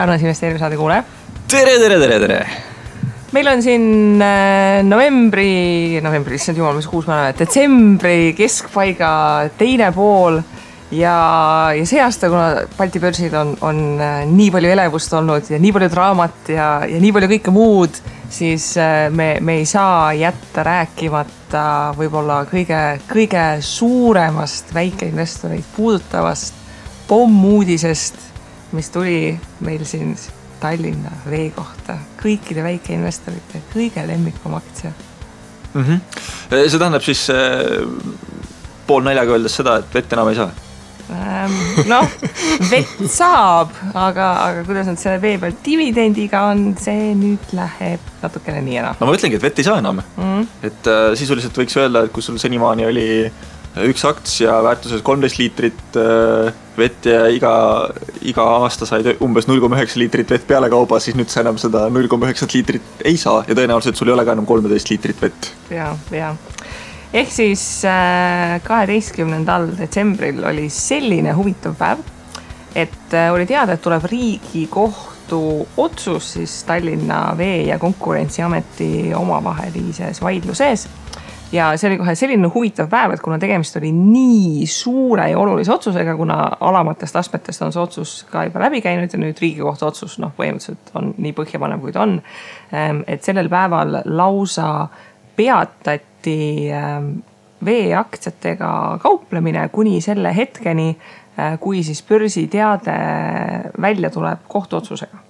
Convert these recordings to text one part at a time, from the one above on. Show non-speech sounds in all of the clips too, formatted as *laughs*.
armas investeerimissaade kuulaja. tere, tere, tere, tere. meil on siin äh, novembri, novembri, issand jumal, mis kuus me oleme, detsembri keskpaiga teine pool ja, ja see aasta, kuna Balti börsil on, on äh, nii palju elevust olnud ja nii palju draamat ja, ja nii palju kõike muud, siis äh, me, me ei saa jätta rääkimata võib-olla kõige, kõige suuremast väikeinvestoreid puudutavast pommuudisest, mis tuli meil siin Tallinna Vee kohta, kõikide väikeinvestorite kõige lemmikum aktsia mm. -hmm. see tähendab siis äh, poolnaljaga öeldes seda, et vett enam ei saa ähm,? noh, vett saab, aga, aga kuidas nad selle vee peal dividendiga on, see nüüd läheb natukene nii ja naa. no ma ütlengi, et vett ei saa enam mm. -hmm. et äh, sisuliselt võiks öelda, et kui sul senimaani oli üks aktsia väärtuses kolmteist liitrit äh, vett ja iga, iga aasta said umbes null koma üheksa liitrit vett pealekauba, siis nüüd sa enam seda null koma üheksat liitrit ei saa. Ja tõenäoliselt sul ei ole ka enam kolmeteist liitrit vett. ja, ja ehk siis äh, kaheteistkümnendal detsembril oli selline huvitav päev, et äh, oli teada, et tuleb Riigikohtu otsus siis Tallinna Vee ja Konkurentsiameti omavahelises vaidluses ja see oli kohe selline huvitav päev, et kuna tegemist oli nii suure ja olulise otsusega, kuna alamatest astmetest on see otsus ka juba läbi käinud ja nüüd riigikohtu otsus noh, põhimõtteliselt on nii põhjapanev, kui ta on. Ehm, et sellel päeval lausa peatati ehm, veeaktsiatega kauplemine kuni selle hetkeni, eh, kui siis börsiteade välja tuleb kohtuotsusega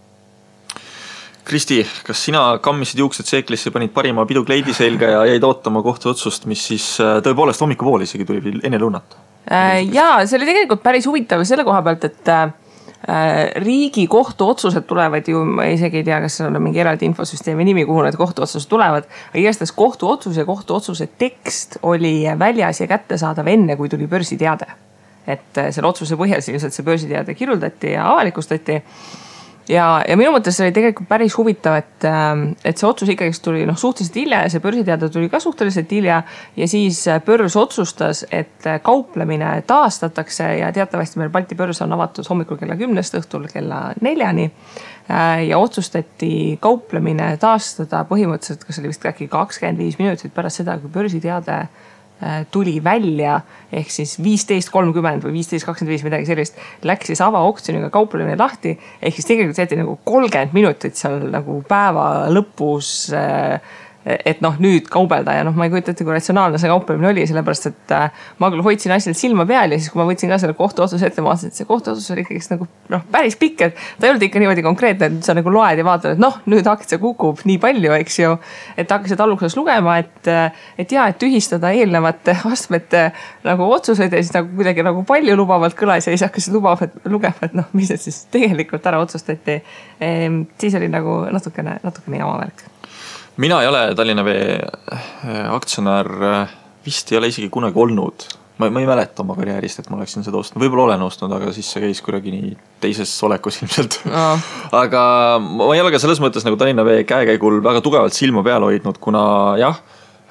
Kristi, kas sina kammisid juuksed seeklisse, panid parima pidukleidi selga ja jäid ootama kohtuotsust, mis siis äh, tõepoolest hommikupoole isegi tuli enne lõunat? Äh, ja see oli tegelikult päris huvitav selle koha pealt, et äh, riigikohtu otsused tulevad ju, ma isegi ei tea, kas seal on mingi eraldi infosüsteemi nimi, kuhu need kohtuotsused tulevad. aga igastahes kohtuotsus ja kohtuotsuse tekst oli väljas ja kättesaadav enne, kui tuli börsiteade. et selle otsuse põhjal siis ilmselt see börsiteade kirjuldati ja avalikustati ja, ja minu mõttes oli tegelikult päris huvitav, et, ähm, et see otsus ikkagist tuli noh, suhteliselt hilja ja see börsiteade tuli ka suhteliselt hilja. ja siis äh, börs otsustas, et äh, kauplemine taastatakse ja teatavasti meil Balti börs on avatud hommikul kella kümnest õhtul kella neljani. Äh, ja otsustati kauplemine taastada põhimõtteliselt, kas oli vist äkki kakskümmend viis minutit pärast seda, kui börsiteade tuli välja ehk siis viisteist kolmkümmend või viisteist kakskümmend viis, midagi sellist. Läks siis avaoksjoniga kauplemine lahti ehk siis tegelikult jäeti nagu kolmkümmend minutit seal nagu päeva lõpus äh, et noh, nüüd kaubelda ja noh, ma ei kujuta ette, kui ratsionaalne see kauplemine oli, sellepärast et äh, ma küll hoidsin asjal silma peal ja siis, kui ma võtsin ka selle kohtuotsuse ette, ma vaatasin, et see kohtuotsus oli ikkagist nagu noh, päris pikk, et ta ei olnud ikka niimoodi konkreetne, et sa nagu loed ja vaatad, et noh, nüüd aktsia kukub nii palju, eks ju. et hakkasid alguses lugema, et, äh, et ja, et tühistada eelnevate *laughs* astmete nagu otsuseid ja siis nagu kuidagi nagu paljulubavalt kõlas ja siis hakkasid lubama, et lugema, et noh, mis need siis tegelikult ära otsustati ehm,. siis oli nagu natukene, natukene jama värk mina ei ole Tallinna Vee äh, aktsionär, äh, vist ei ole isegi kunagi olnud. ma, ma ei mäleta oma karjäärist, et ma oleksin seda ostnud, võib-olla olen ostnud, aga siis see käis kuidagi nii teises olekus *laughs* ilmselt. No.. aga ma ei ole ka selles mõttes nagu Tallinna Vee käekäigul väga tugevalt silma peal hoidnud, kuna jah,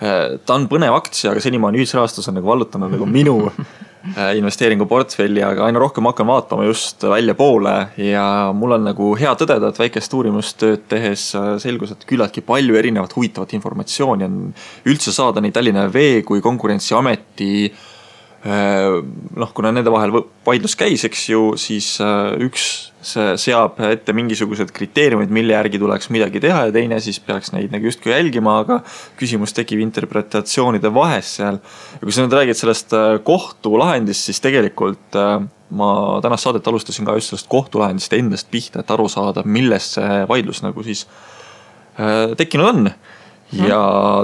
äh, ta on põnev aktsia, aga senimaani ühisrahastus on nagu vallutanud nagu minu *laughs* investeeringuportfelli, aga aina rohkem hakkan vaatama just väljapoole ja mul on nagu hea tõdeda, et väikest uurimustööd tehes äh, selgus, et küllaltki palju erinevat huvitavat informatsiooni on üldse saada nii Tallinna Vee kui Konkurentsiameti Äh, noh, kuna nende vahel vaidlus käis, eks ju, siis äh, üks seab ette mingisugused kriteeriumid, mille järgi tuleks midagi teha ja teine siis peaks neid nagu justkui jälgima, aga küsimus tekib interpretatsioonide vahes seal. ja kui sa nüüd räägid sellest äh, kohtulahendist, siis tegelikult ma tänast saadet alustasin ka just sellest kohtulahendist endast pihta, et aru saada, millest see vaidlus nagu siis tekkinud on. ja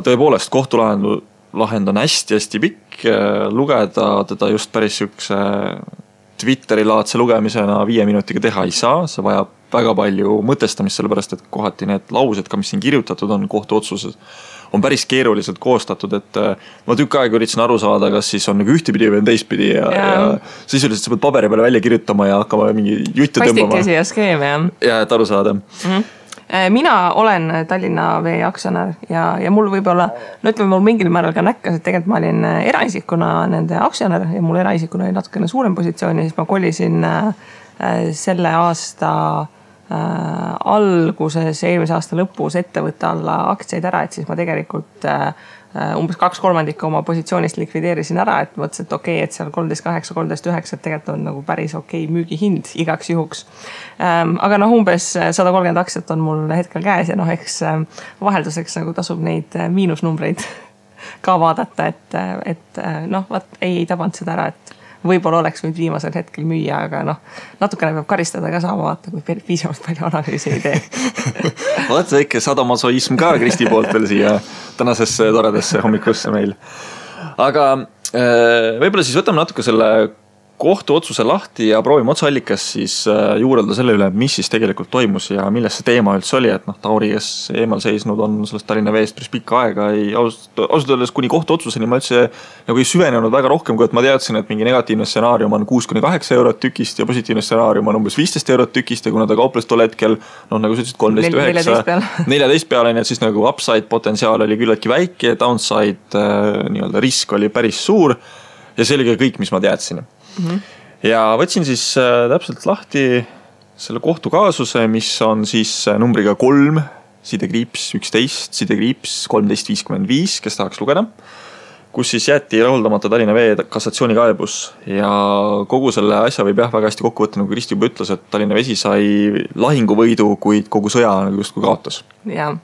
tõepoolest kohtulahend lahend on hästi-hästi pikk, äh, lugeda teda just päris sihukese Twitteri-laadse lugemisena viie minutiga teha ei saa, see vajab väga palju mõtestamist, sellepärast et kohati need laused ka, mis siin kirjutatud on kohtuotsuses, on päris keeruliselt koostatud, et äh, ma tükk aega üritasin aru saada, kas siis on nagu ühtepidi või on teistpidi ja, ja., ja sisuliselt sa pead paberi peale välja kirjutama ja hakkama mingi jutte tõmbama. pastikesi ja skeeme jah. ja et aru saada mm. -hmm mina olen Tallinna Vee aktsionär ja, ja mul võib-olla, no ütleme, mul mingil määral ka näkkas, et tegelikult ma olin äh, eraisikuna nende aktsionär ja mul eraisikuna oli natukene suurem positsioon ja siis ma kolisin äh, selle aasta alguses, eelmise aasta lõpus ettevõtte alla aktsiaid ära, et siis ma tegelikult äh, Äh, umbes kaks kolmandikku oma positsioonist likvideerisin ära, et mõtlesin, et okei okay,, et seal kolmteist kaheksa, kolmteist üheksa, et tegelikult on nagu päris okei okay müügihind igaks juhuks. Ähm, aga noh, umbes sada kolmkümmend aktsiat on mul hetkel käes ja noh, eks ähm, vahelduseks nagu tasub neid äh, miinusnumbreid *laughs* ka vaadata, et, äh, et noh, vot ei, ei tabanud seda ära, et võib-olla oleks võinud viimasel hetkel müüa, aga noh, natukene peab karistada ka saama, vaata, kui piisavalt palju analüüsi ei tee *laughs* *laughs* vot väike sadomasoism ka Kristi poolt veel siia tänasesse toredasse hommikusse meil. aga äh, võib-olla siis võtame natuke selle kohtuotsuse lahti ja proovime otseallikas siis äh, juurelda selle üle, mis siis tegelikult toimus ja milles see teema üldse oli, et noh, Tauri, kes eemal seisnud on sellest Tallinna Veest päris pikka aega, ei ausalt, ausalt öeldes kuni kohtuotsuseni ma üldse nagu ei süvenenud väga rohkem, kui et ma teadsin, et mingi negatiivne stsenaarium on kuus kuni kaheksa eurot tükist ja positiivne stsenaarium on umbes viisteist eurot tükist ja kuna ta kauples tol hetkel noh, nagu sa ütlesid, kolmteist üheksa, *laughs* neljateist peale, nii et siis nagu upside potentsiaal oli küllaltki väike, downside äh, nii-öelda risk oli päris suur ja see oli ka kõik, mis ma teadsin mm. -hmm. ja võtsin siis äh, täpselt lahti selle kohtukaasuse, mis on siis äh, numbriga kolm, sidekriips üksteist, sidekriips kolmteist viiskümmend viis, kes tahaks lugeda kus siis jäeti rahuldamata Tallinna Vee kassatsioonikaebus ja kogu selle asja võib jah, väga hästi kokku võtta, nagu Kristi juba ütles, et Tallinna Vesi sai lahinguvõidu, kuid kogu sõja nagu justkui kaotas. jah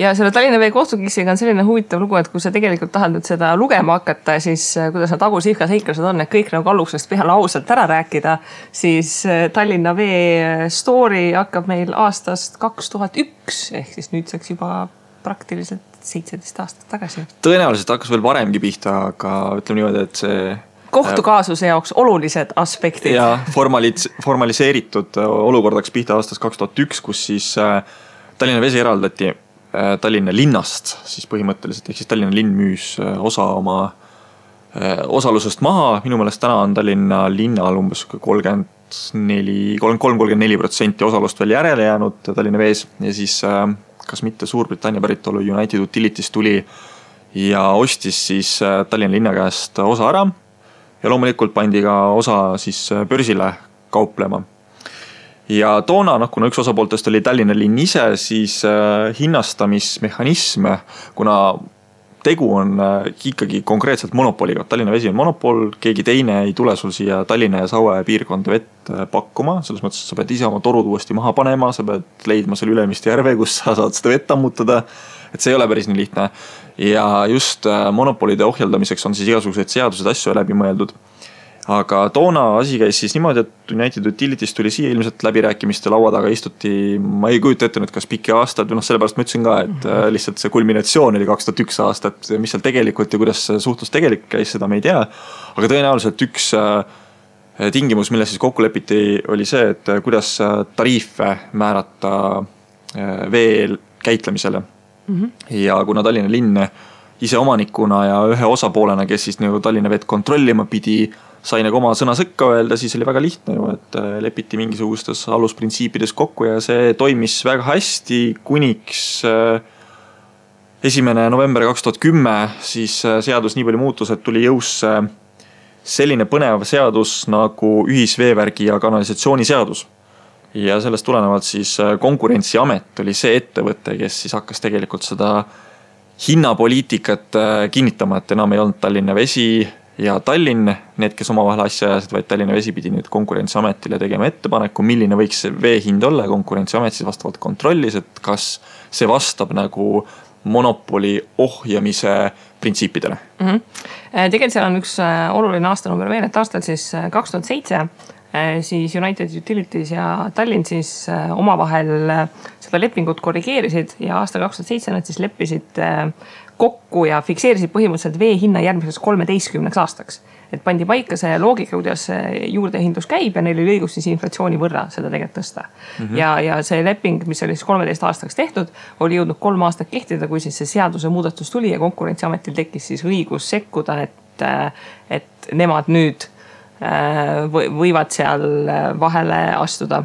ja selle Tallinna Vee kohtukissiga on selline huvitav lugu, et kui sa tegelikult tahad nüüd seda lugema hakata, siis äh, kuidas need Agu Sihvka seiklused on, et kõik nagu algusest peale ausalt ära rääkida, siis äh, Tallinna Vee äh, story hakkab meil aastast kaks tuhat üks ehk siis nüüdseks juba praktiliselt seitseteist aastat tagasi. tõenäoliselt hakkas veel varemgi pihta, aga ütleme niimoodi, et see kohtukaasuse jaoks olulised aspektid. ja formalis-, formaliseeritud olukord hakkas pihta aastast kaks tuhat üks, kus siis Tallinna Vesi eraldati Tallinna linnast siis põhimõtteliselt, ehk siis Tallinna linn müüs äh, osa oma äh, osalusest maha, minu meelest täna on Tallinna linnal umbes kolmkümmend neli, kolmkümmend kolm, kolmkümmend neli protsenti osalust veel järele jäänud Tallinna Vees. Ja siis kas mitte Suurbritannia päritolu United Utilities tuli ja ostis siis Tallinna linna käest osa ära. ja loomulikult pandi ka osa siis börsile kauplema ja toona noh, kuna üks osapooltest oli Tallinna linn ise, siis äh, hinnastamismehhanism, kuna tegu on äh, ikkagi konkreetselt monopoliga, Tallinna Vesi on monopol, keegi teine ei tule sul siia Tallinna ja Saue piirkonda vett äh, pakkuma, selles mõttes, et sa pead ise oma torud uuesti maha panema, sa pead leidma selle Ülemiste järve, kus sa saad seda vett ammutada. et see ei ole päris nii lihtne. Ja just monopolide ohjeldamiseks on siis igasuguseid seadused, asju läbi mõeldud aga toona asi käis siis niimoodi, et United Utilities tuli siia ilmselt läbirääkimiste laua taga istuti, ma ei kujuta ette nüüd, kas pikki aastaid või noh, sellepärast ma ütlesin ka, et mm -hmm. lihtsalt see kulminatsioon oli kaks tuhat üks aastat, mis seal tegelikult ja kuidas see suhtlus tegelikult käis, seda me ei tea. aga tõenäoliselt üks äh, tingimus, milles siis kokku lepiti, oli see, et äh, kuidas tariife määrata vee käitlemisele mm. -hmm. ja kuna Tallinna linn ise omanikuna ja ühe osapoolena, kes siis nagu Tallinna vett kontrollima pidi sai nagu oma sõna sekka öelda, siis oli väga lihtne ju, et äh, lepiti mingisugustes alusprintsiipides kokku ja see toimis väga hästi, kuniks äh, esimene november kaks tuhat kümme, siis äh, seadus nii palju muutus, et tuli jõusse selline põnev seadus nagu ühisveevärgi ja kanalisatsiooni seadus. ja sellest tulenevalt siis Konkurentsiamet oli see ettevõte, kes siis hakkas tegelikult seda hinnapoliitikat kinnitama, et enam ei olnud Tallinna Vesi ja Tallinn, need, kes omavahel asja ajasid, vaid Tallinna Vesi pidi nüüd Konkurentsiametile tegema ettepaneku, milline võiks see vee hind olla ja Konkurentsiamet siis vastavalt kontrollis, et kas see vastab nagu monopoli ohjamise printsiipidele mm. -hmm. tegelikult seal on üks äh, oluline aastanumber veel, et aastal siis äh, kaks tuhat seitse siis United Utilities ja Tallinn siis omavahel seda lepingut korrigeerisid ja aastal kaks tuhat seitse nad siis leppisid kokku ja fikseerisid põhimõtteliselt vee hinna järgmiseks kolmeteistkümneks aastaks. et pandi paika see loogika, kuidas juurdehindlus käib ja neil oli õigus siis inflatsiooni võrra seda tegelikult tõsta mm. -hmm. ja, ja see leping, mis oli siis kolmeteist aastaks tehtud, oli jõudnud kolm aastat kehtida, kui siis see seadusemuudatus tuli ja konkurentsiametil tekkis siis õigus sekkuda, et, et nemad nüüd äh, võivad seal vahele astuda.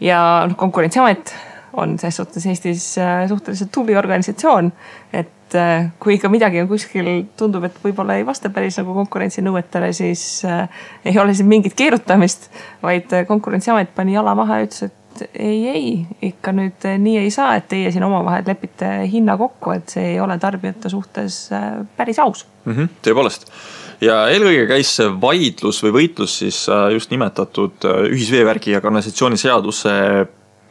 ja noh, konkurentsiamet on ses suhtes Eestis äh, suhteliselt tubli organisatsioon, et et äh, kui ikka midagi on kuskil, tundub, et võib-olla ei vasta päris nagu konkurentsinõuetele, siis äh, ei ole siin mingit keerutamist, vaid äh, konkurentsiamet pani jala maha ja ütles, et ei, ei, ikka nüüd nii ei saa, et teie siin omavahel lepite hinna kokku, et see ei ole tarbijate suhtes päris aus mm. -hmm, tõepoolest ja eelkõige käis see vaidlus või võitlus siis just nimetatud ühisveevärgi ja kanalisatsiooniseaduse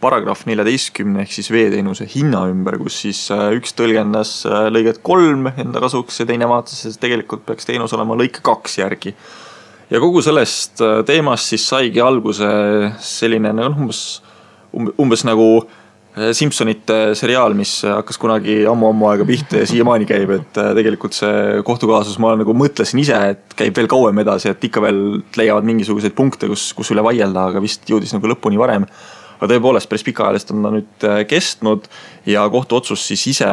paragrahv neljateistkümne ehk siis veeteenuse hinna ümber, kus siis üks tõlgendas lõiget kolm enda kasuks ja teine vaatas, et tegelikult peaks teenus olema lõike kaks järgi ja kogu sellest äh, teemast siis saigi alguse selline noh, umbes, umbes nagu äh, Simsonite seriaal, mis hakkas kunagi ammu-ammu aega pihta ja siiamaani käib, et äh, tegelikult see kohtukaasus, ma nagu mõtlesin ise, et käib veel kauem edasi, et ikka veel leiavad mingisuguseid punkte, kus, kus üle vaielda, aga vist jõudis nagu lõpuni varem. Aga tõepoolest, päris pikaajalist on ta nüüd kestnud ja kohtuotsus siis ise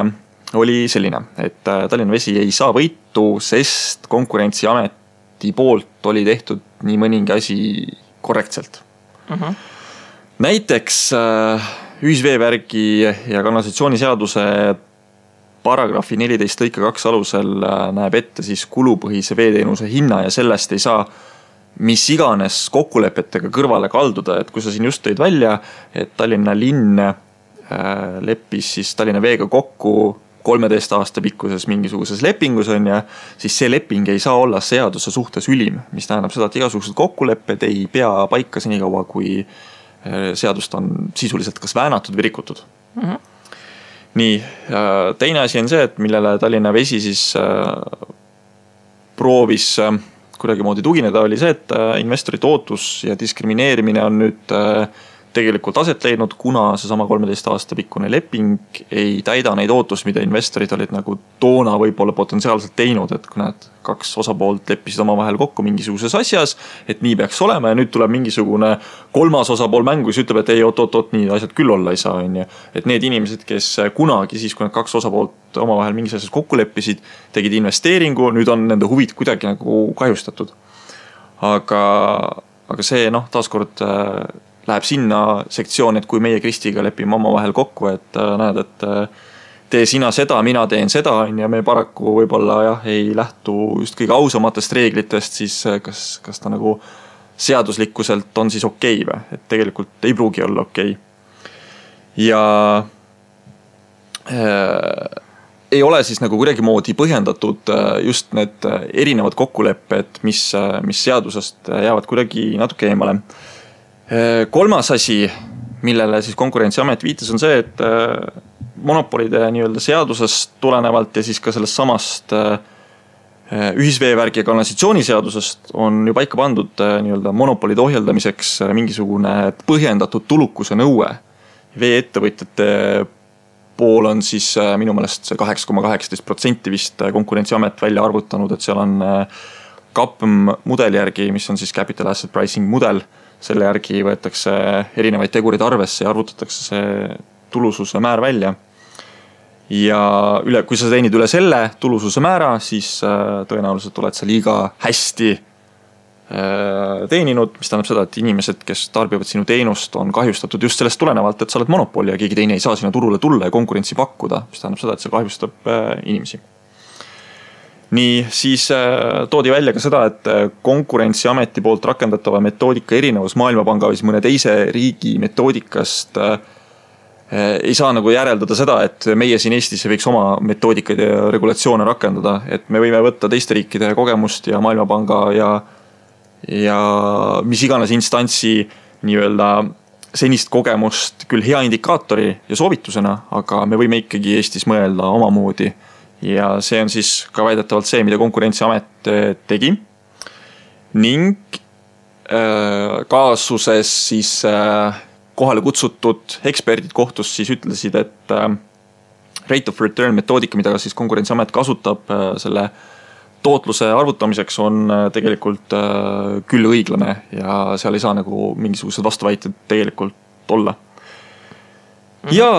oli selline, et Tallinna Vesi ei saa võitu, sest Konkurentsiamet Läti poolt oli tehtud nii mõningi asi korrektselt uh. Mhm. -huh. näiteks äh, ühisveevärgi ja kanalisatsiooniseaduse paragrahvi neliteist lõike kaks alusel äh, näeb ette siis kulupõhise veeteenuse hinna ja sellest ei saa mis iganes kokkulepetega kõrvale kalduda, et kui sa siin just tõid välja, et Tallinna linn äh, leppis siis Tallinna Veega kokku kolmeteist aasta pikkuses mingisuguses lepingus on ju, siis see leping ei saa olla seaduse suhtes ülim, mis tähendab seda, et igasugused kokkulepped ei pea paika senikaua, kui äh, seadust on sisuliselt kas väänatud või rikutud mm. -hmm. nii, teine asi on see, et millele Tallinna Vesi siis äh, proovis äh, kuidagimoodi tugineda, oli see, et investorite ootus ja diskrimineerimine on nüüd tegelikult aset leidnud, kuna seesama kolmeteist aasta pikkune leping ei täida neid ootusi, mida investorid olid nagu toona võib-olla potentsiaalselt teinud, et kui need kaks osapoolt leppisid omavahel kokku mingisuguses asjas, et nii peaks olema ja nüüd tuleb mingisugune kolmas osapool mängu, kes ütleb, et ei oot-oot-oot, nii asjad küll olla ei saa, on ju. et need inimesed, kes kunagi siis, kui need kaks osapoolt omavahel mingis asjas kokku leppisid, tegid investeeringu, nüüd on nende huvid kuidagi nagu kahjustatud. aga, aga see noh, taaskord äh, läheb sinna sektsiooni, et kui meie Kristiga lepime omavahel kokku, et äh, näed, et äh, tee sina seda, mina teen seda, on ju, me paraku võib-olla jah, ei lähtu just kõige ausamatest reeglitest, siis äh, kas, kas ta nagu seaduslikkuselt on siis okei okay või, et tegelikult ei pruugi olla okei. Okay.. ja äh, ei ole siis nagu kuidagimoodi põhjendatud just need erinevad kokkulepped, mis, mis seadusest jäävad kuidagi natuke eemale. Äh, kolmas asi, millele siis konkurentsiamet viitas, on see, et äh, monopolide nii-öelda seadusest tulenevalt ja siis ka sellest samast äh, ühisveevärgi ja kanalisatsiooniseadusest on ju paika pandud nii-öelda monopolide ohjeldamiseks mingisugune põhjendatud tulukuse nõue. veeettevõtjate pool on siis minu meelest see kaheksa koma kaheksateist protsenti vist konkurentsiamet välja arvutanud, et seal on CAPM mudeli järgi, mis on siis capital asset pricing mudel selle järgi võetakse erinevaid tegureid arvesse ja arvutatakse see tulususe määr välja. ja üle, kui sa teenid üle selle tulususe määra, siis äh, tõenäoliselt oled sa liiga hästi äh, teeninud, mis tähendab seda, et inimesed, kes tarbivad sinu teenust, on kahjustatud just sellest tulenevalt, et sa oled monopol ja keegi teine ei saa sinna turule tulla ja konkurentsi pakkuda, mis tähendab seda, et see kahjustab äh, inimesi nii, siis äh, toodi välja ka seda, et äh, konkurentsiameti poolt rakendatava metoodika erinevus Maailmapanga või siis mõne teise riigi metoodikast äh, ei saa nagu järeldada seda, et meie siin Eestis võiks oma metoodikaid ja regulatsioone rakendada, et me võime võtta teiste riikide kogemust ja Maailmapanga ja, ja mis iganes instantsi nii-öelda senist kogemust küll hea indikaatori ja soovitusena, aga me võime ikkagi Eestis mõelda omamoodi ja see on siis ka väidetavalt see, mida konkurentsiamet äh, tegi. ning äh, kaasuses siis äh, kohale kutsutud eksperdid kohtus siis ütlesid, et rate of return metoodika, mida siis konkurentsiamet kasutab selle tootluse arvutamiseks on tegelikult küll õiglane ja seal ei saa nagu mingisugused vastuväited tegelikult olla. ja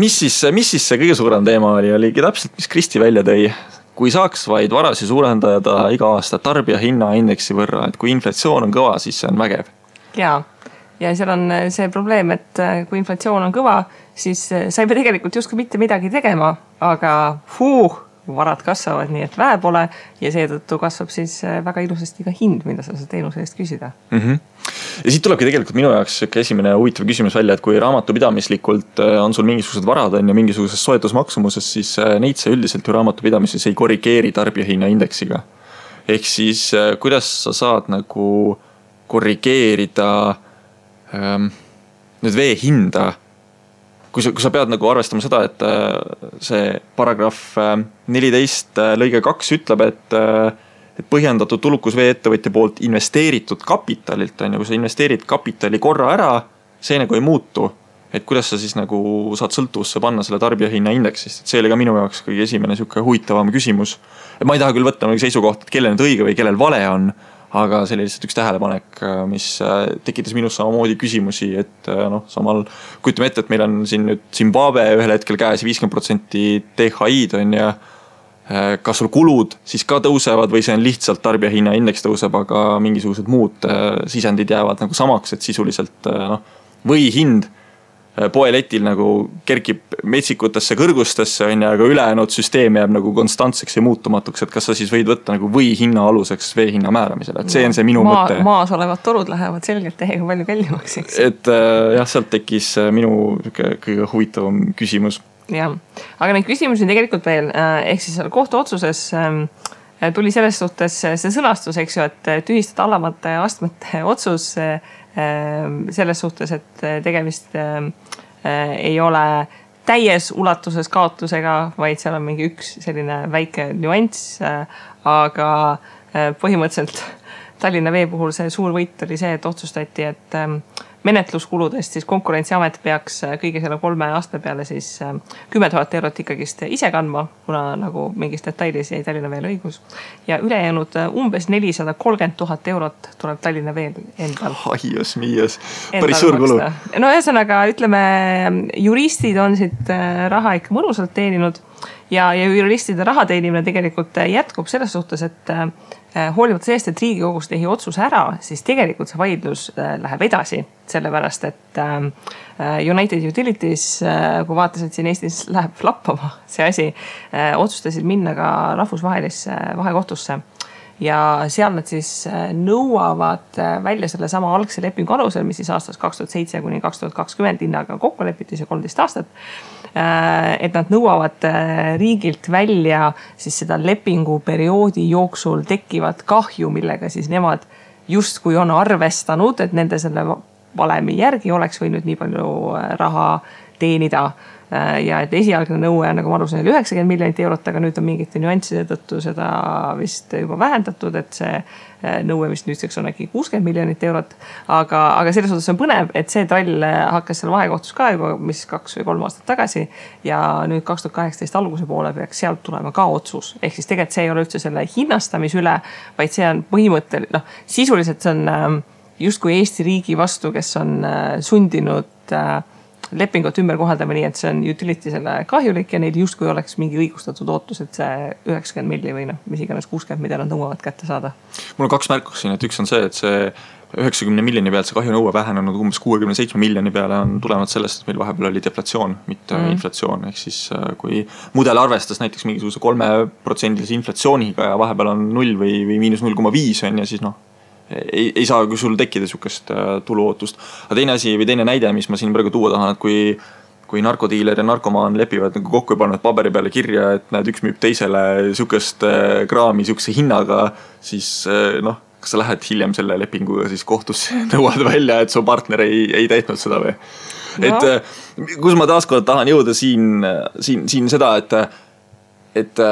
mis siis, mis siis see kõige suurem teema oli, oligi täpselt, mis Kristi välja tõi. kui saaks vaid varasi suurendada iga aasta tarbijahinnaindeksi võrra, et kui inflatsioon on kõva, siis see on vägev. ja, ja seal on see probleem, et äh, kui inflatsioon on kõva, siis äh, sa ei pea tegelikult justkui mitte midagi tegema, aga huh, varad kasvavad, nii et vähe pole ja seetõttu kasvab siis äh, väga ilusasti ka hind, mida sa selle teenuse eest küsida mm. -hmm. ja siit tulebki tegelikult minu jaoks sihuke esimene huvitav küsimus välja, et kui raamatupidamislikult äh, on sul mingisugused varad on ju mingisuguses soetusmaksumuses, siis neid sa üldiselt ju raamatupidamises ei korrigeeri tarbijahinnaindeksiga. ehk siis kuidas sa saad nagu korrigeerida ähm, nüüd vee hinda kui sa, kui sa pead nagu arvestama seda, et äh, see paragrahv äh, neliteist äh, lõige kaks ütleb, et, et põhjendatud tulukus vee-ettevõtja poolt investeeritud kapitalilt on ju, kui sa investeerid kapitali korra ära, see nagu ei muutu. et kuidas sa siis nagu saad sõltuvusse panna selle tarbijahinna indeksist, et see oli ka minu jaoks kõige esimene sihuke huvitavam küsimus. et ma ei taha küll võtta nagu seisukohta, et kellel nüüd õige või kellel vale on aga see oli lihtsalt üks tähelepanek, äh, mis äh, tekitas minus samamoodi küsimusi, et äh, noh, samal kujutame ette, et meil on siin nüüd Zimbabwe ühel hetkel käes viiskümmend protsenti DHI-d on ju. kas sul kulud siis ka tõusevad või see on lihtsalt tarbijahinnaindeks tõuseb, aga mingisugused muud sisendid jäävad nagu samaks, et sisuliselt noh, või hind poeletil nagu kerkib metsikutesse kõrgustesse on ju, aga ülejäänud süsteem jääb nagu konstantseks ja muutumatuks, et kas sa siis võid võtta nagu või hinna aluseks vee hinna määramisel, et see on see minu Maa, mõte. maas olevad torud lähevad selgelt täiega palju kallimaks, eks. et äh, jah, sealt tekkis äh, minu sihuke kõige huvitavam küsimus. jah, aga neid küsimusi tegelikult veel, ehk siis seal kohtuotsuses ähm, tuli selles suhtes see sõnastus, eks ju, et tühistada alamate astmete otsus selles suhtes, et tegemist Äh, ei ole täies ulatuses kaotusega, vaid seal on mingi üks selline väike nüanss. Äh, aga põhimõtteliselt Tallinna Vee puhul see suur võit oli see, et otsustati, et ähm, menetluskuludest siis konkurentsiamet peaks äh, kõige selle kolme aasta peale siis äh, kümme tuhat eurot ikkagist ise kandma, kuna nagu mingis detailis jäi Tallinna Veel õigus. ja ülejäänud äh, umbes nelisada kolmkümmend tuhat eurot tuleb Tallinna Veel endal. aias, miias, päris suur kulu. no ühesõnaga ütleme, juristid on siit raha ikka mõnusalt teeninud ja, ja juristide raha teenimine tegelikult jätkub selles suhtes, et Äh, hoolimata sellest, et riigikogus tegi otsuse ära, siis tegelikult see vaidlus äh, läheb edasi. sellepärast, et ähm, äh, United Utilities, kui vaatasid siin Eestis läheb lappama see asi, otsustasid minna ka rahvusvahelisse vahekohtusse ja seal nad siis nõuavad välja sellesama algse lepingu alusel, mis siis aastast kaks tuhat seitse kuni kaks tuhat kakskümmend hinnaga kokku lepiti, see kolmteist aastat Äh, et nad nõuavad äh, riigilt välja siis seda lepinguperioodi jooksul tekkivat kahju, millega siis nemad justkui on arvestanud, et nende selle valemi järgi oleks võinud nii palju äh, raha teenida. Äh, ja et esialgne nõue, nagu ma aru sain, oli üheksakümmend miljonit eurot, aga nüüd on mingite nüansside tõttu seda vist juba vähendatud, et see äh, nõue vist nüüdseks on äkki kuuskümmend miljonit eurot. aga, aga selles suhtes on põnev, et see trall hakkas seal vahekohtus ka juba, mis kaks või kolm aastat tagasi. ja nüüd kaks tuhat kaheksateist alguse poole peaks sealt tulema ka otsus, ehk siis tegelikult see ei ole üldse selle hinnastamise üle, vaid see on põhimõtteline, noh sisuliselt see on ähm, justkui Eesti riigi vastu, kes on äh, sundinud äh, lepingut ümber kohaldama nii, et see on utility'sele kahjulik ja neil justkui oleks mingi õigustatud ootus, et see üheksakümmend milli või noh, mis iganes kuuskümmend, mida nad nõuavad kätte saada. mul on kaks märkust siin, et üks on see, et see üheksakümne miljoni pealt see kahjunõue vähenenud umbes kuuekümne seitsme miljoni peale on tulenevalt sellest, et meil vahepeal oli deflatsioon, mitte mm. inflatsioon, ehk siis äh, kui mudel arvestas näiteks mingisuguse kolmeprotsendilise inflatsiooniga ja vahepeal on null või, või miinus null koma viis on ju, siis noh ei, ei saa sul tekkida sihukest äh, tuluootust. aga teine asi või teine näide, mis ma siin praegu tuua tahan, et kui kui narkodiiler ja narkomaan lepivad nagu kokku ja panevad paberi peale kirja, et näed, üks müüb teisele sihukest äh, kraami sihukese hinnaga, siis äh, noh, kas sa lähed hiljem selle lepinguga siis kohtusse *laughs* nõuad välja, et su partner ei, ei täitnud seda või et kus ma taaskord tahan jõuda siin, siin, siin seda, et, et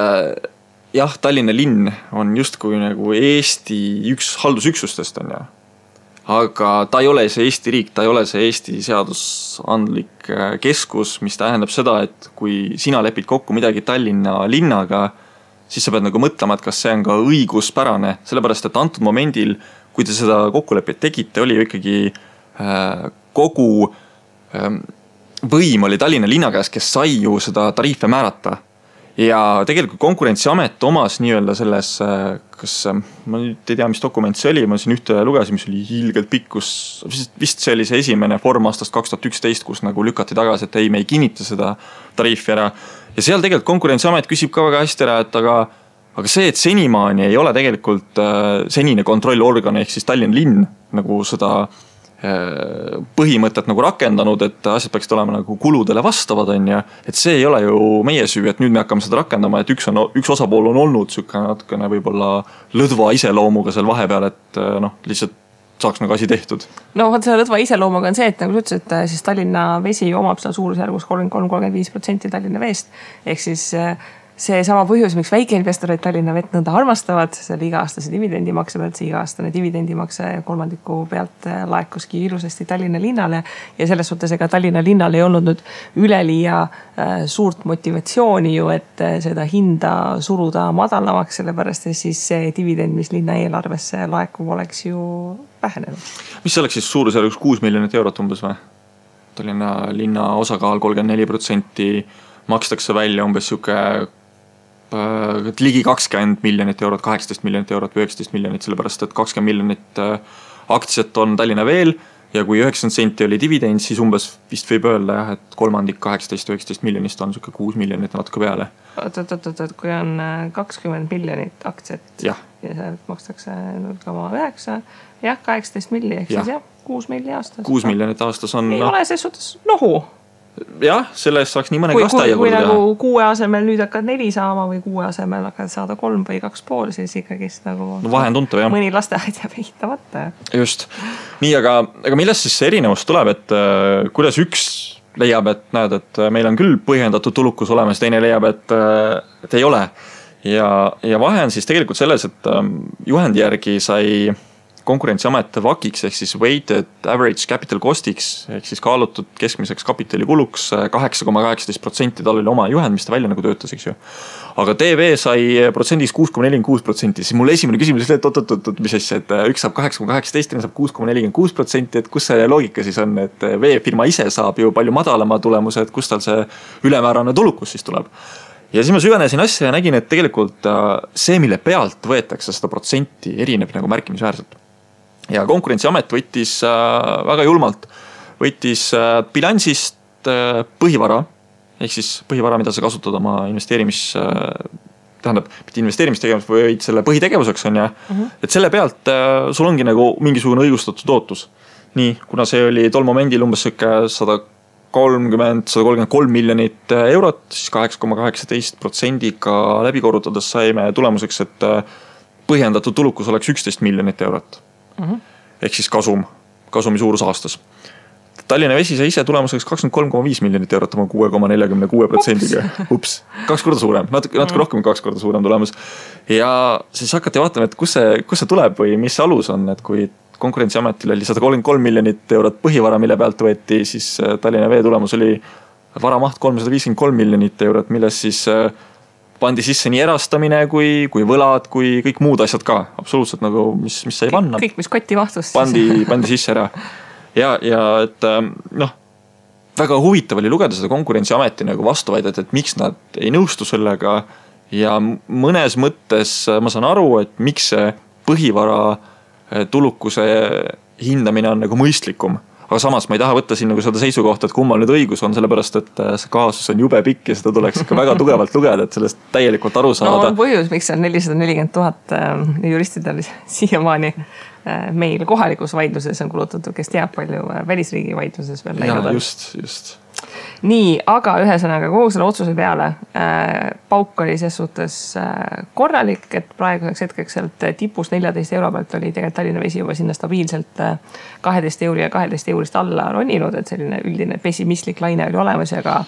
jah, Tallinna linn on justkui nagu Eesti üks haldusüksustest on ju. aga ta ei ole see Eesti riik, ta ei ole see Eesti seadusandlik äh, keskus, mis tähendab seda, et kui sina lepid kokku midagi Tallinna linnaga, siis sa pead nagu mõtlema, et kas see on ka õiguspärane, sellepärast et antud momendil, kui te seda kokkulepet tegite, oli ju ikkagi äh, kogu äh, võim oli Tallinna linna käes, kes sai ju seda tariife määrata ja tegelikult konkurentsiamet omas nii-öelda selles, äh, kas, äh, ma nüüd ei tea, mis dokument see oli, ma siin ühte lugesin, mis oli hiilgelt pikk, kus vist see oli see esimene vorm aastast kaks tuhat üksteist, kus nagu lükati tagasi, et ei, me ei kinnita seda tariifi ära. ja seal tegelikult Konkurentsiamet küsib ka väga hästi ära, et aga, aga see, et senimaani ei ole tegelikult äh, senine kontrollorgan ehk siis Tallinna linn nagu seda äh, põhimõtet nagu rakendanud, et asjad peaksid olema nagu kuludele vastavad, on ju. et see ei ole ju meie süü, et nüüd me hakkame seda rakendama, et üks on, üks osapool on olnud sihuke natukene võib-olla lõdva iseloomuga seal vahepeal, et noh, lihtsalt saaks nagu asi tehtud. no vot selle lõdva iseloomuga on see, et nagu sa ütlesid, siis Tallinna Vesi omab seal suurusjärgus kolmkümmend kolm, kolmkümmend viis protsenti Tallinna Veest. ehk siis seesama põhjus, miks väikeinvestorid Tallinna vett nõnda armastavad, selle iga-aastase dividendimakse pealt, see iga-aastane dividendimakse kolmandiku pealt äh, laekuski ilusasti Tallinna linnale. ja selles suhtes, ega Tallinna linnal ei olnud nüüd üleliia äh, suurt motivatsiooni ju, et äh, seda hinda suruda madalamaks, sellepärast et siis see dividend, mis linna eelarvesse laekub, oleks ju vähenenud. mis oleks siis suurusjärgus kuus miljonit eurot umbes või? Tallinna linna osakaal kolmkümmend neli protsenti makstakse välja umbes sihuke Äh, ligi kakskümmend miljonit eurot, kaheksateist miljonit eurot või üheksateist miljonit, sellepärast et kakskümmend miljonit äh, aktsiat on Tallinna Veel ja kui üheksakümmend senti oli dividend, siis umbes vist võib öelda jah, et kolmandik kaheksateist, üheksateist miljonist on sihuke kuus miljonit natuke peale. oot, oot, oot, oot, kui on äh, kakskümmend miljonit aktsiat ja, ja sealt makstakse null koma üheksa, jah, kaheksateist milli ehk ja. siis jah, kuus milli aastas. kuus miljonit aastas on. ei no, ole ses suhtes nohu jah, selle eest saaks nii mõnegi lasteaia kui, kui nagu kuue asemel nüüd hakkad neli saama või kuue asemel hakkad saada kolm või kaks pool, siis ikkagist nagu. no vahe on tuntav jah. mõni lasteaed jääb ehitamata. just, nii, aga, aga millest siis see erinevus tuleb, et äh, kuidas üks leiab, et näed, et meil on küll põhjendatud tulukus olemas, teine leiab, et, äh, et ei ole. ja, ja vahe on siis tegelikult selles, et äh, juhendi järgi sai konkurentsiamet WACiks ehk siis weighted average capital cost'iks ehk siis kaalutud keskmiseks kapitalikuluks äh, kaheksa koma kaheksateist protsenti, tal oli oma juhend, mis ta välja nagu töötas, eks ju. aga TV sai protsendiks kuus koma nelikümmend kuus protsenti, siis mul esimene küsimus oli, et oot-oot-oot, mis asja, et äh, üks saab kaheksa koma kaheksateist, teine saab kuus koma nelikümmend kuus protsenti, et kus see loogika siis on, et äh, veefirma ise saab ju palju madalama tulemuse, et kust tal see ülemäärane tulukus siis tuleb? Ja siis ma süvenesin asja ja nägin, et tegelikult see, mille pealt võetakse seda protsenti, erineb nagu märkimisväärselt ja konkurentsiamet võttis äh, väga julmalt, võttis äh, bilansist äh, põhivara ehk siis põhivara, mida sa kasutad oma investeerimis, tähendab, mitte investeerimistegevus, vaid selle põhitegevuseks on ju mm. -hmm. et selle pealt sul ongi nagu mingisugune õigustatud ootus. nii, kuna see oli tol momendil umbes sihuke sada kolmkümmend, sada kolmkümmend kolm miljonit eurot, siis kaheksa koma kaheksateist protsendiga läbi korrutades saime tulemuseks, et põhjendatud tulukus oleks üksteist miljonit eurot mm -hmm. ehk siis kasum, kasumi suurus aastas. Tallinna Vesi sai ise tulemuseks kakskümmend kolm koma viis miljonit eurot oma kuue koma neljakümne kuue protsendiga. ups, kaks korda suurem, natuke, natuke mm. rohkem kui kaks korda suurem tulemus. ja siis hakati vaatama, et kust see, kust see tuleb või mis alus on, et kui konkurentsiametil oli sada kolmkümmend kolm miljonit eurot põhivara, mille pealt võeti, siis äh, Tallinna Vee tulemus oli varamaht kolmsada viiskümmend kolm miljonit eurot, millest siis äh, pandi sisse nii erastamine kui, kui võlad, kui kõik muud asjad ka, absoluutselt nagu, mis, mis sai panna. kõik, mis kotti mahtus. pandi, pandi sisse ära ja, ja et ähm, noh, väga huvitav oli lugeda seda konkurentsiameti nagu vastuväidet, et miks nad ei nõustu sellega. ja mõnes mõttes ma saan aru, et miks see põhivara äh, tulukuse hindamine on nagu mõistlikum aga samas ma ei taha võtta siin nagu seda seisukohta, et kummal nüüd õigus on, sellepärast et äh, see kaasus on jube pikk ja seda tuleks ikka väga tugevalt lugeda, et sellest täielikult aru saada. no on põhjus, miks on nelisada nelikümmend tuhat äh, juristidel *laughs* siiamaani äh, meil kohalikus vaidluses on kulutatud, kes teab, palju välisriigi vaidluses veel läinud on. just, just nii, aga ühesõnaga kogu selle otsuse peale äh, pauk oli ses suhtes äh, korralik, et praeguseks hetkeks sealt tipust neljateist euro pealt oli tegelikult Tallinna Vesi juba sinna stabiilselt äh, kaheteist euri ja kaheteist eurist alla roninud, et selline üldine pessimistlik laine oli olemas ja ka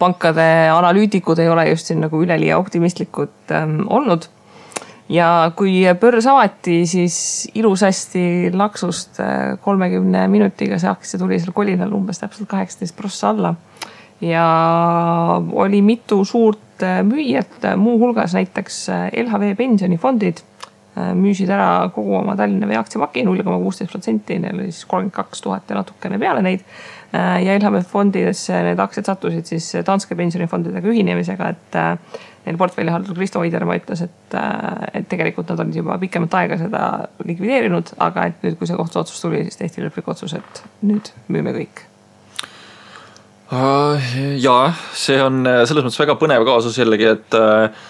pankade analüütikud ei ole just siin nagu üleliia optimistlikud ähm, olnud ja kui börs avati, siis ilusasti laksust äh, kolmekümne minutiga see aktsia tuli seal kolinal umbes täpselt kaheksateist prossa alla. ja oli mitu suurt äh, müüjat, muuhulgas näiteks äh, LHV pensionifondid müüsid ära kogu oma Tallinna Vee aktsiapaki null koma kuusteist protsenti, neil oli siis kolmkümmend kaks tuhat ja natukene peale neid. ja LHV fondidesse need aktsiad sattusid siis Danske pensionifondidega ühinemisega, et neil portfellihaldur Kristo Oidermaa ütles, et, äh, et tegelikult nad olid juba pikemat aega seda likvideerinud, aga et nüüd, kui see kohtuotsus tuli, siis tehti lõplik otsus, et nüüd müüme kõik. jaa, see on selles mõttes väga põnev kaasus jällegi, et äh,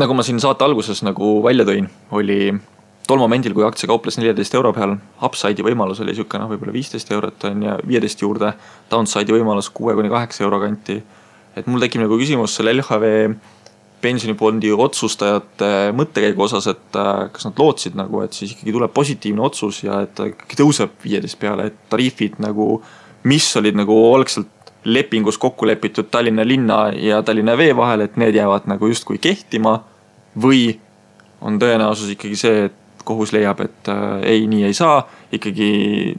nagu ma siin saate alguses nagu välja tõin, oli tol momendil, kui aktsia kauples neljateist euro peal, upside'i võimalus oli sihuke noh, võib-olla viisteist eurot on ju, viieteist juurde. Downside'i võimalus kuue kuni kaheksa euro kanti. et mul tekib nagu küsimus selle LHV pensionifondi otsustajate mõttekäigu osas, et äh, kas nad lootsid nagu, et siis ikkagi tuleb positiivne otsus ja et ta ikkagi tõuseb viieteist peale, et tariifid nagu, mis olid nagu algselt lepingus kokku lepitud Tallinna linna ja Tallinna Vee vahel, et need jäävad nagu justkui kehtima. või on tõenäosus ikkagi see, et kohus leiab, et äh, ei, nii ei saa, ikkagi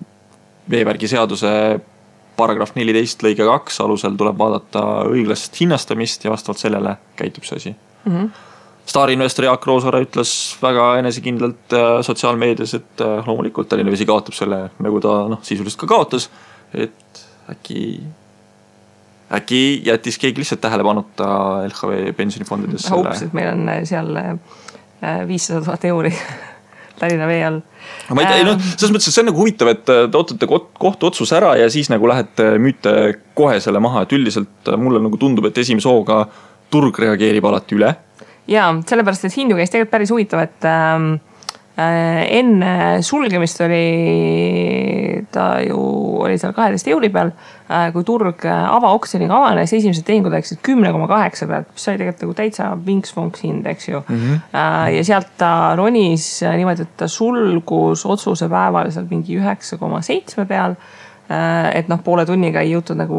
veevärgi seaduse paragrahv neliteist lõige kaks alusel tuleb vaadata õiglast hinnastamist ja vastavalt sellele käitub see asi mm. -hmm. staarinvestor Jaak Roosaare ütles väga enesekindlalt äh, sotsiaalmeedias, et äh, loomulikult Tallinna Vesi kaotab selle, nagu ta noh, sisuliselt ka kaotas. et äkki, äkki jättis keegi lihtsalt tähelepanuta LHV pensionifondides. ups, et meil on seal viissada tuhat euri *laughs* Tallinna vee all. ma ei tea, ei noh, selles mõttes, et see on nagu huvitav, et äh, te ootate kohtuotsuse ära ja siis nagu lähete, müüte kohe selle maha, et üldiselt äh, mulle nagu tundub, et esimese hooga turg reageerib alati üle. ja sellepärast, et hindu käis tegelikult päris huvitav, et ähm, äh, enne sulgemist oli ta ju, oli seal kaheteist euri peal äh,. kui turg avaoksjoniga avanes, esimesed tehingud läksid kümne koma kaheksa pealt, mis oli tegelikult nagu täitsa vinks-vonks hind, eks ju mm. -hmm. Äh, ja sealt ta ronis niimoodi, et ta sulgus otsuse päeval seal mingi üheksa koma seitsme peal Äh, et noh, poole tunniga ei jõutud nagu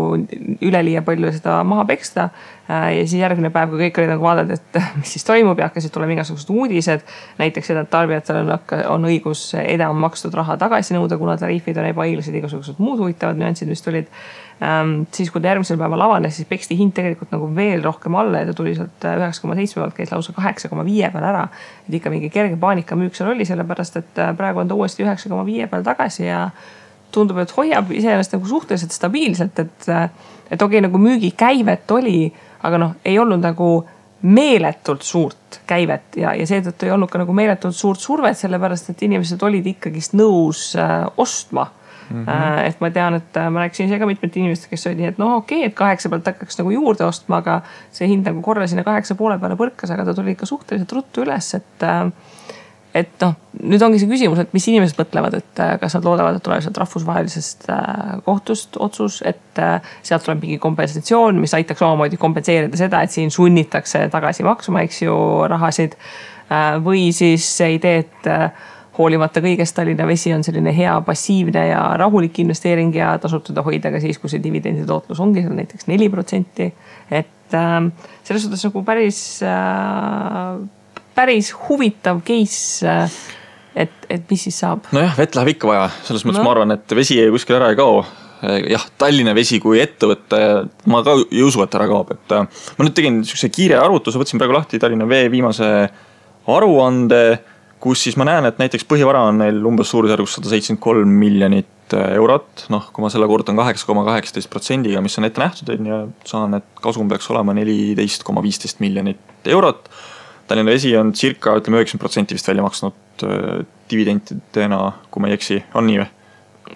üleliia palju seda maha peksta. Äh, ja siis järgmine päev, kui kõik olid nagu vaadanud, et *laughs* mis siis toimub ja hakkasid tulema igasugused uudised. näiteks seda, et tarbijatel on, on õigus enam makstud raha tagasi nõuda, kuna tariifid on ebaõiglased, igasugused muud huvitavad nüansid, mis tulid ähm,. siis, kui ta järgmisel päeval avanes, siis peksti hind tegelikult nagu veel rohkem alla ja ta tuli sealt äh, üheksa koma seitsme pealt, käis lausa kaheksa koma viie peal ära. et ikka mingi kerge paanikamüük seal oli, sellepärast et praegu on ta uuesti üheksa koma viie peal tagasi ja tundub, et hoiab iseenesest nagu suhteliselt stabiilselt, et, et okei okay,, nagu müügikäivet oli, aga noh, ei olnud nagu meeletult suurt käivet ja, ja seetõttu ei olnud ka nagu meeletult suurt survet, sellepärast et inimesed olid ikkagist nõus äh, ostma Mm -hmm. et ma tean, et äh, ma rääkisin ise ka mitmete inimestega, kes olid nii, et noh, okei okay,, et kaheksa pealt hakkaks nagu juurde ostma, aga see hind nagu korra sinna kaheksa poole peale põrkas, aga ta tuli ikka suhteliselt ruttu üles, et äh, et noh, nüüd ongi see küsimus, et mis inimesed mõtlevad, et äh, kas nad loodavad, et tuleb sealt rahvusvahelisest äh, kohtust otsus, et äh, sealt tuleb mingi kompensatsioon, mis aitaks omamoodi kompenseerida seda, et siin sunnitakse tagasi maksma, eks ju, rahasid. või siis see idee, et hoolimata kõigest Tallinna Vesi on selline hea passiivne ja rahulik investeering ja tasub teda hoida ka siis, kui see dividendi tootlus ongi seal näiteks neli protsenti. et selles suhtes nagu päris päris huvitav case äh, et, et mis siis saab? nojah, vett läheb ikka vaja, selles mõttes no. ma arvan, et vesi kuskile ära ei kao. jah, Tallinna Vesi kui ettevõte, ma ka ei usu, et ära kaob, et äh, ma nüüd tegin sihukese kiire arvutuse, võtsin praegu lahti Tallinna Vee viimase aruande, kus siis ma näen, et näiteks põhivara on neil umbes suurusjärgus sada seitsekümmend kolm miljonit äh, eurot, noh, kui ma selle kordan kaheksa koma kaheksateist protsendiga, mis on ette nähtud, on ju, saan, et kasum peaks olema neliteist koma viisteist miljonit eurot Tallinna Vesi on circa ütleme üheksakümmend protsenti vist välja maksnud äh, dividendidena, kui ma ei eksi, on nii või?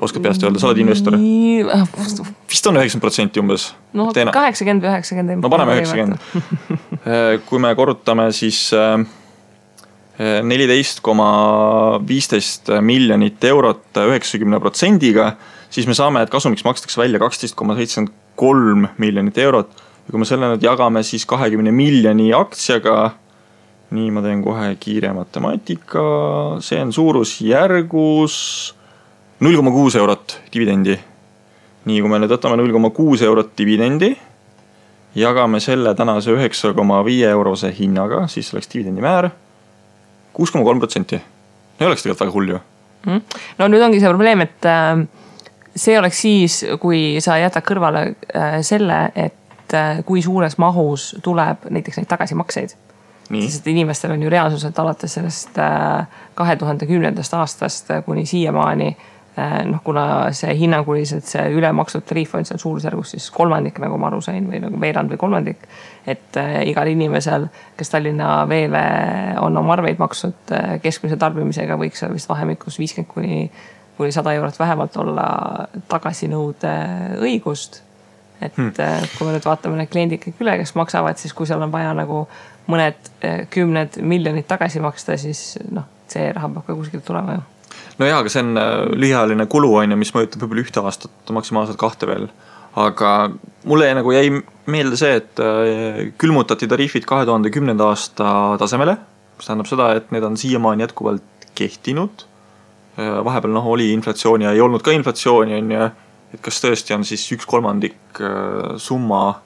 oskad peast öelda, sa oled investor? vist on üheksakümmend protsenti umbes. no kaheksakümmend või üheksakümmend. no paneme üheksakümmend. *laughs* Äh, kui me korrutame siis äh, neliteist koma viisteist miljonit eurot üheksakümne protsendiga, siis me saame, et kasumiks makstakse välja kaksteist koma seitsekümmend kolm miljonit eurot. ja kui me selle nüüd jagame siis kahekümne miljoni aktsiaga nii, ma teen kohe kiire matemaatika, see on suurusjärgus null koma kuus eurot dividendi. nii, kui me nüüd võtame null koma kuus eurot dividendi, jagame selle tänase üheksa koma viie eurose hinnaga, siis oleks dividendi määr kuus koma kolm protsenti. ei oleks tegelikult väga hull ju mm.. no nüüd ongi see probleem, et äh, see oleks siis, kui sa jätad kõrvale äh, selle, et äh, kui suures mahus tuleb näiteks neid tagasimakseid sest inimestel on ju reaalsuselt alates sellest äh, kahe tuhande kümnendast aastast äh, kuni siiamaani äh, noh, kuna see hinnanguliselt see ülemakstud tariif on seal suurusjärgus siis kolmandik, nagu ma aru sain, või nagu veerand või kolmandik. et igal inimesel, kes Tallinna Veele on oma arveid maksnud keskmise tarbimisega, võiks seal vist vahemikus viiskümmend kuni, kuni sada eurot vähemalt olla tagasinõude õigust et hmm. kui me nüüd vaatame need kliendid kõik üle, kes maksavad, siis kui seal on vaja nagu mõned kümned miljonid tagasi maksta, siis noh, see raha peab ka kuskilt tulema ju no jaa, aga see on lühiajaline kulu on ju, mis mõjutab võib-olla ühte aastat, maksimaalselt kahte veel aga mulle nagu jäi meelde see, et äh, külmutati tariifid kahe tuhande kümnenda aasta tasemele, mis tähendab seda, et need on siiamaani jätkuvalt kehtinud. Äh, vahepeal noh, oli inflatsiooni ja ei olnud ka inflatsiooni, on ju, et kas tõesti on siis üks kolmandik äh, summa,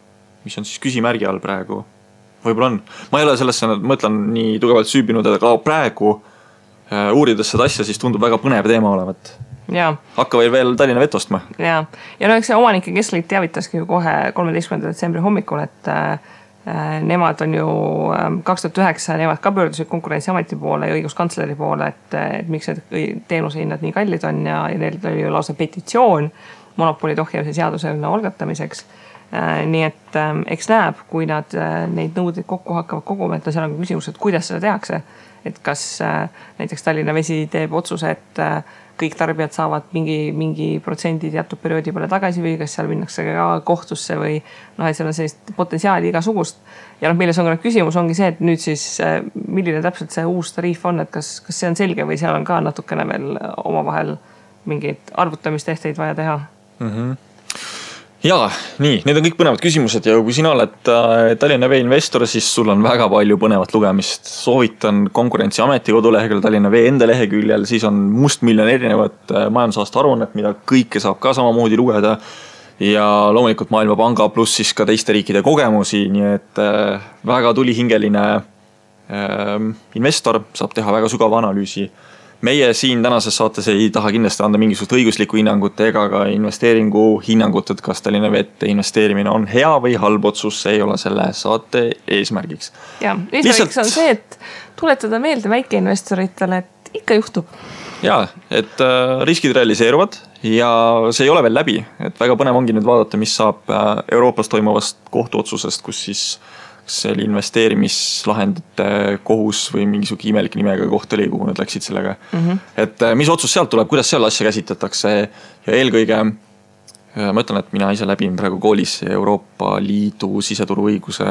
mis on siis küsimärgi all praegu, võib-olla on. ma ei ole sellesse, ma ütlen, nii tugevalt süübinud, aga praegu uurides seda asja, siis tundub väga põnev teema olevat hakka veel, veel Tallinna vett ostma. ja, ja no eks see omanike keskliit teavitaski ju kohe kolmeteistkümnenda detsembri hommikul, et äh, nemad on ju kaks tuhat üheksa, nemad ka pöördusid konkurentsiameti poole ja õiguskantsleri poole, et, et miks need teenuse hinnad nii kallid on ja, ja neil oli ju lausa petitsioon monopolid ohjeldamise seaduseelnõu algatamiseks äh,. nii et äh, eks näeb, kui nad äh, neid nõudeid kokku hakkavad koguma, et seal on ka küsimus, et kuidas seda tehakse. et kas äh, näiteks Tallinna Vesi teeb otsuse, et kõik tarbijad saavad mingi, mingi protsendi teatud perioodi peale tagasi või kas seal minnakse ka kohtusse või noh, et seal on sellist potentsiaali igasugust. ja noh, milles on ka küsimus, ongi see, et nüüd siis milline täpselt see uus tariif on, et kas, kas see on selge või seal on ka natukene veel omavahel mingeid arvutamistehteid vaja teha mm? -hmm ja nii, need on kõik põnevad küsimused ja kui sina oled äh, Tallinna Vee investor, siis sul on väga palju põnevat lugemist. soovitan Konkurentsiameti koduleheküljel, Tallinna Vee enda leheküljel, siis on mustmiljon erinevat äh, majandusaasta aruannet, mida kõike saab ka samamoodi lugeda. ja loomulikult Maailmapanga pluss siis ka teiste riikide kogemusi, nii et äh, väga tulihingeline investor saab teha väga sügava analüüsi meie siin tänases saates ei taha kindlasti anda mingisugust õiguslikku hinnangut ega ka investeeringu hinnangut, et kas Tallinna Vette investeerimine on hea või halb otsus, see ei ole selle saate eesmärgiks. ja, eesmärgiks Lihtsalt... on see, et tuletada meelde väikeinvestoritele, et ikka juhtub. ja, et äh, riskid realiseeruvad ja see ei ole veel läbi, et väga põnev ongi nüüd vaadata, mis saab äh, Euroopas toimuvast kohtuotsusest, kus siis kas see oli investeerimislahendite kohus või mingi sihuke imelik nimega koht oli, kuhu nad läksid sellega mm. -hmm. et äh, mis otsus sealt tuleb, kuidas seal asja käsitletakse ja eelkõige äh, ma ütlen, et mina ise läbin praegu koolis Euroopa Liidu siseturuõiguse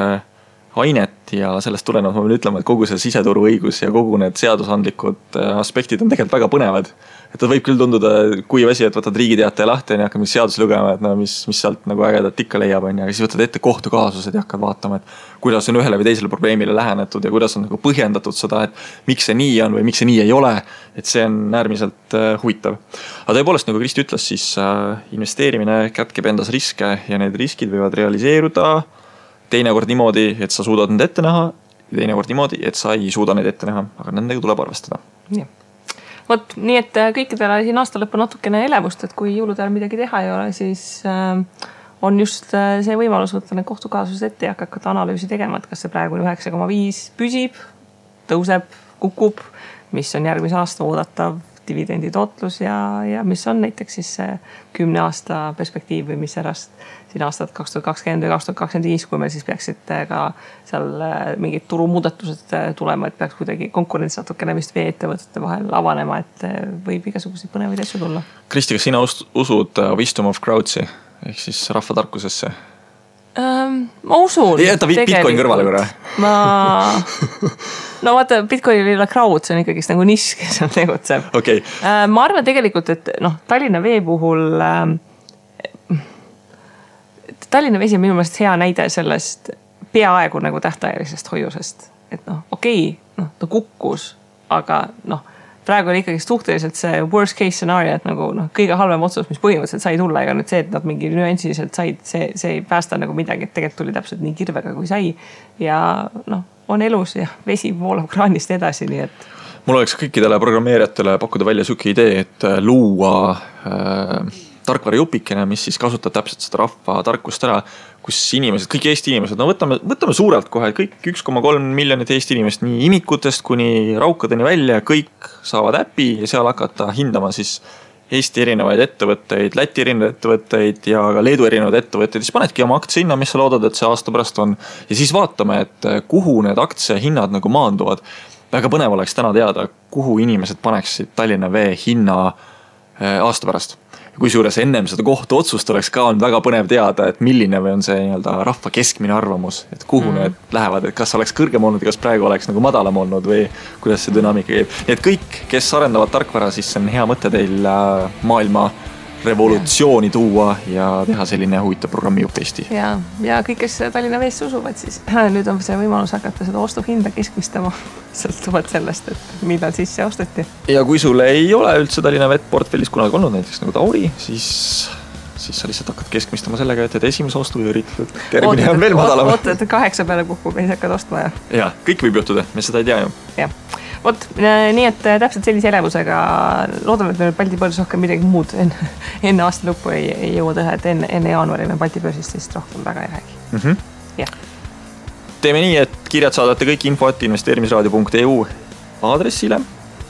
ainet ja sellest tulenevalt ma pean ütlema, et kogu see siseturuõigus ja kogu need seadusandlikud äh, aspektid on tegelikult väga põnevad. et ta võib küll tunduda kuiv asi, et võtad Riigi Teataja lahti on ju, hakkad mingit seadusi lugema, et no mis, mis sealt nagu ägedat ikka leiab, on ju, aga siis võtad ette kohtukaasused ja hakkad vaatama, et kuidas on ühele või teisele probleemile lähenetud ja kuidas on nagu põhjendatud seda, et miks see nii on või miks see nii ei ole. et see on äärmiselt äh, huvitav. aga tõepoolest, nagu Kristi ütles, siis äh, investeerimine kätkeb endas riske ja need riskid võivad realiseeruda teinekord niimoodi, et sa suudad need ette näha ja teinekord niimoodi, et sa ei suuda neid ette näha, aga nendega tuleb arvestada. vot nii, et äh, kõikidele siin aasta lõppu natukene elevust, et kui jõulude ajal midagi teha ei ole, siis äh, on just äh, see võimalus võtta need kohtukaasused ette ja hakata analüüsi tegema, et kas see praegune üheksa koma viis püsib, tõuseb, kukub, mis on järgmise aasta oodatav dividendi tootlus ja, ja mis on näiteks siis see kümne aasta perspektiiv või mis pärast siin aastat kaks tuhat kakskümmend või kaks tuhat kakskümmend viis, kui meil siis peaksid ka seal äh, mingid turumuudatused äh, tulema, et peaks kuidagi konkurents natukene vist veeettevõtete vahel avanema, et äh, võib igasuguseid põnevaid asju tulla. Kristi, kas sina usud wisdom of crowds'i ehk siis rahvatarkusesse? Ma usun. jäta Bitcoin kõrvale korra. ma, no vaata, Bitcoinil ei ole crowd, see on ikkagist nagu nišš, kes seal tegutseb okay.. ma arvan tegelikult, et noh, Tallinna Vee puhul äh, Tallinna Vesi on minu meelest hea näide sellest peaaegu nagu tähtajalisest hoiusest. et noh, okei okay,, noh ta kukkus, aga noh, praegu oli ikkagi suhteliselt see worst case scenario, et nagu noh, kõige halvem otsus, mis põhimõtteliselt sai tulla, ega nüüd see, et nad mingi nüansiliselt said, see, see ei päästa nagu midagi, et tegelikult tuli täpselt nii kirvega, kui sai. ja noh, on elus ja vesi voolab kraanist edasi, nii et mul oleks kõikidele programmeerijatele pakkuda välja sihuke idee, et luua äh, tarkvarajupikene, mis siis kasutab täpselt seda rahva tarkust ära. Kus inimesed, kõik Eesti inimesed, no võtame, võtame suurelt kohe kõik üks koma kolm miljonit Eesti inimest, nii imikutest kuni raukadeni välja, kõik saavad äpi ja seal hakata hindama siis Eesti erinevaid ettevõtteid, Läti erinevaid ettevõtteid ja ka Leedu erinevaid ettevõtteid, siis panedki oma aktsia hinna, mis sa loodad, et see aasta pärast on. ja siis vaatame, et kuhu need aktsiahinnad nagu maanduvad. väga põnev oleks täna teada, kuhu inimesed paneksid Tallinna Vee hinna äh, aasta pärast kusjuures ennem seda kohtuotsust oleks ka olnud väga põnev teada, et milline või on see nii-öelda rahva keskmine arvamus, et kuhu mm. need lähevad, et kas oleks kõrgem olnud ja kas praegu oleks nagu madalam olnud või kuidas see dünaamika käib. nii et kõik, kes arendavad tarkvara, siis see on hea mõte teil äh, maailma revolutsiooni tuua ja teha selline huvitav programmijuht Eesti. ja, ja kõik, kes Tallinna Veesse usuvad, siis *clears throat* nüüd on see võimalus hakata seda ostuhinda keskmistama *laughs* sõltuvalt sellest, et millal sisse osteti. ja kui sul ei ole üldse Tallinna Vett portfellis kunagi olnud, näiteks nagu Tauri, siis siis sa lihtsalt hakkad keskmistama sellega, et teed esimese ostu ja üritad, et järgmine on veel madalam. oota, et kaheksa peale kukub ja siis hakkad ostma ja. ja, kõik võib juhtuda, me seda ei tea ju. jah vot nii, et äh, täpselt sellise elevusega loodame, et me nüüd Balti börsis rohkem midagi muud *laughs* enne, enne aasta lõppu ei, ei jõua teha, et enne, enne jaanuari me Balti börsist siis rohkem väga ei räägi mm. -hmm. jah. teeme nii, et kirjad saadate kõik info at investeerimisraadio.eu aadressile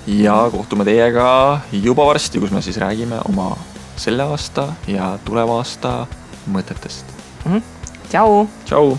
ja kohtume teiega juba varsti, kus me siis räägime oma selle aasta ja tuleva aasta mõtetest mm. -hmm. tšau. tšau.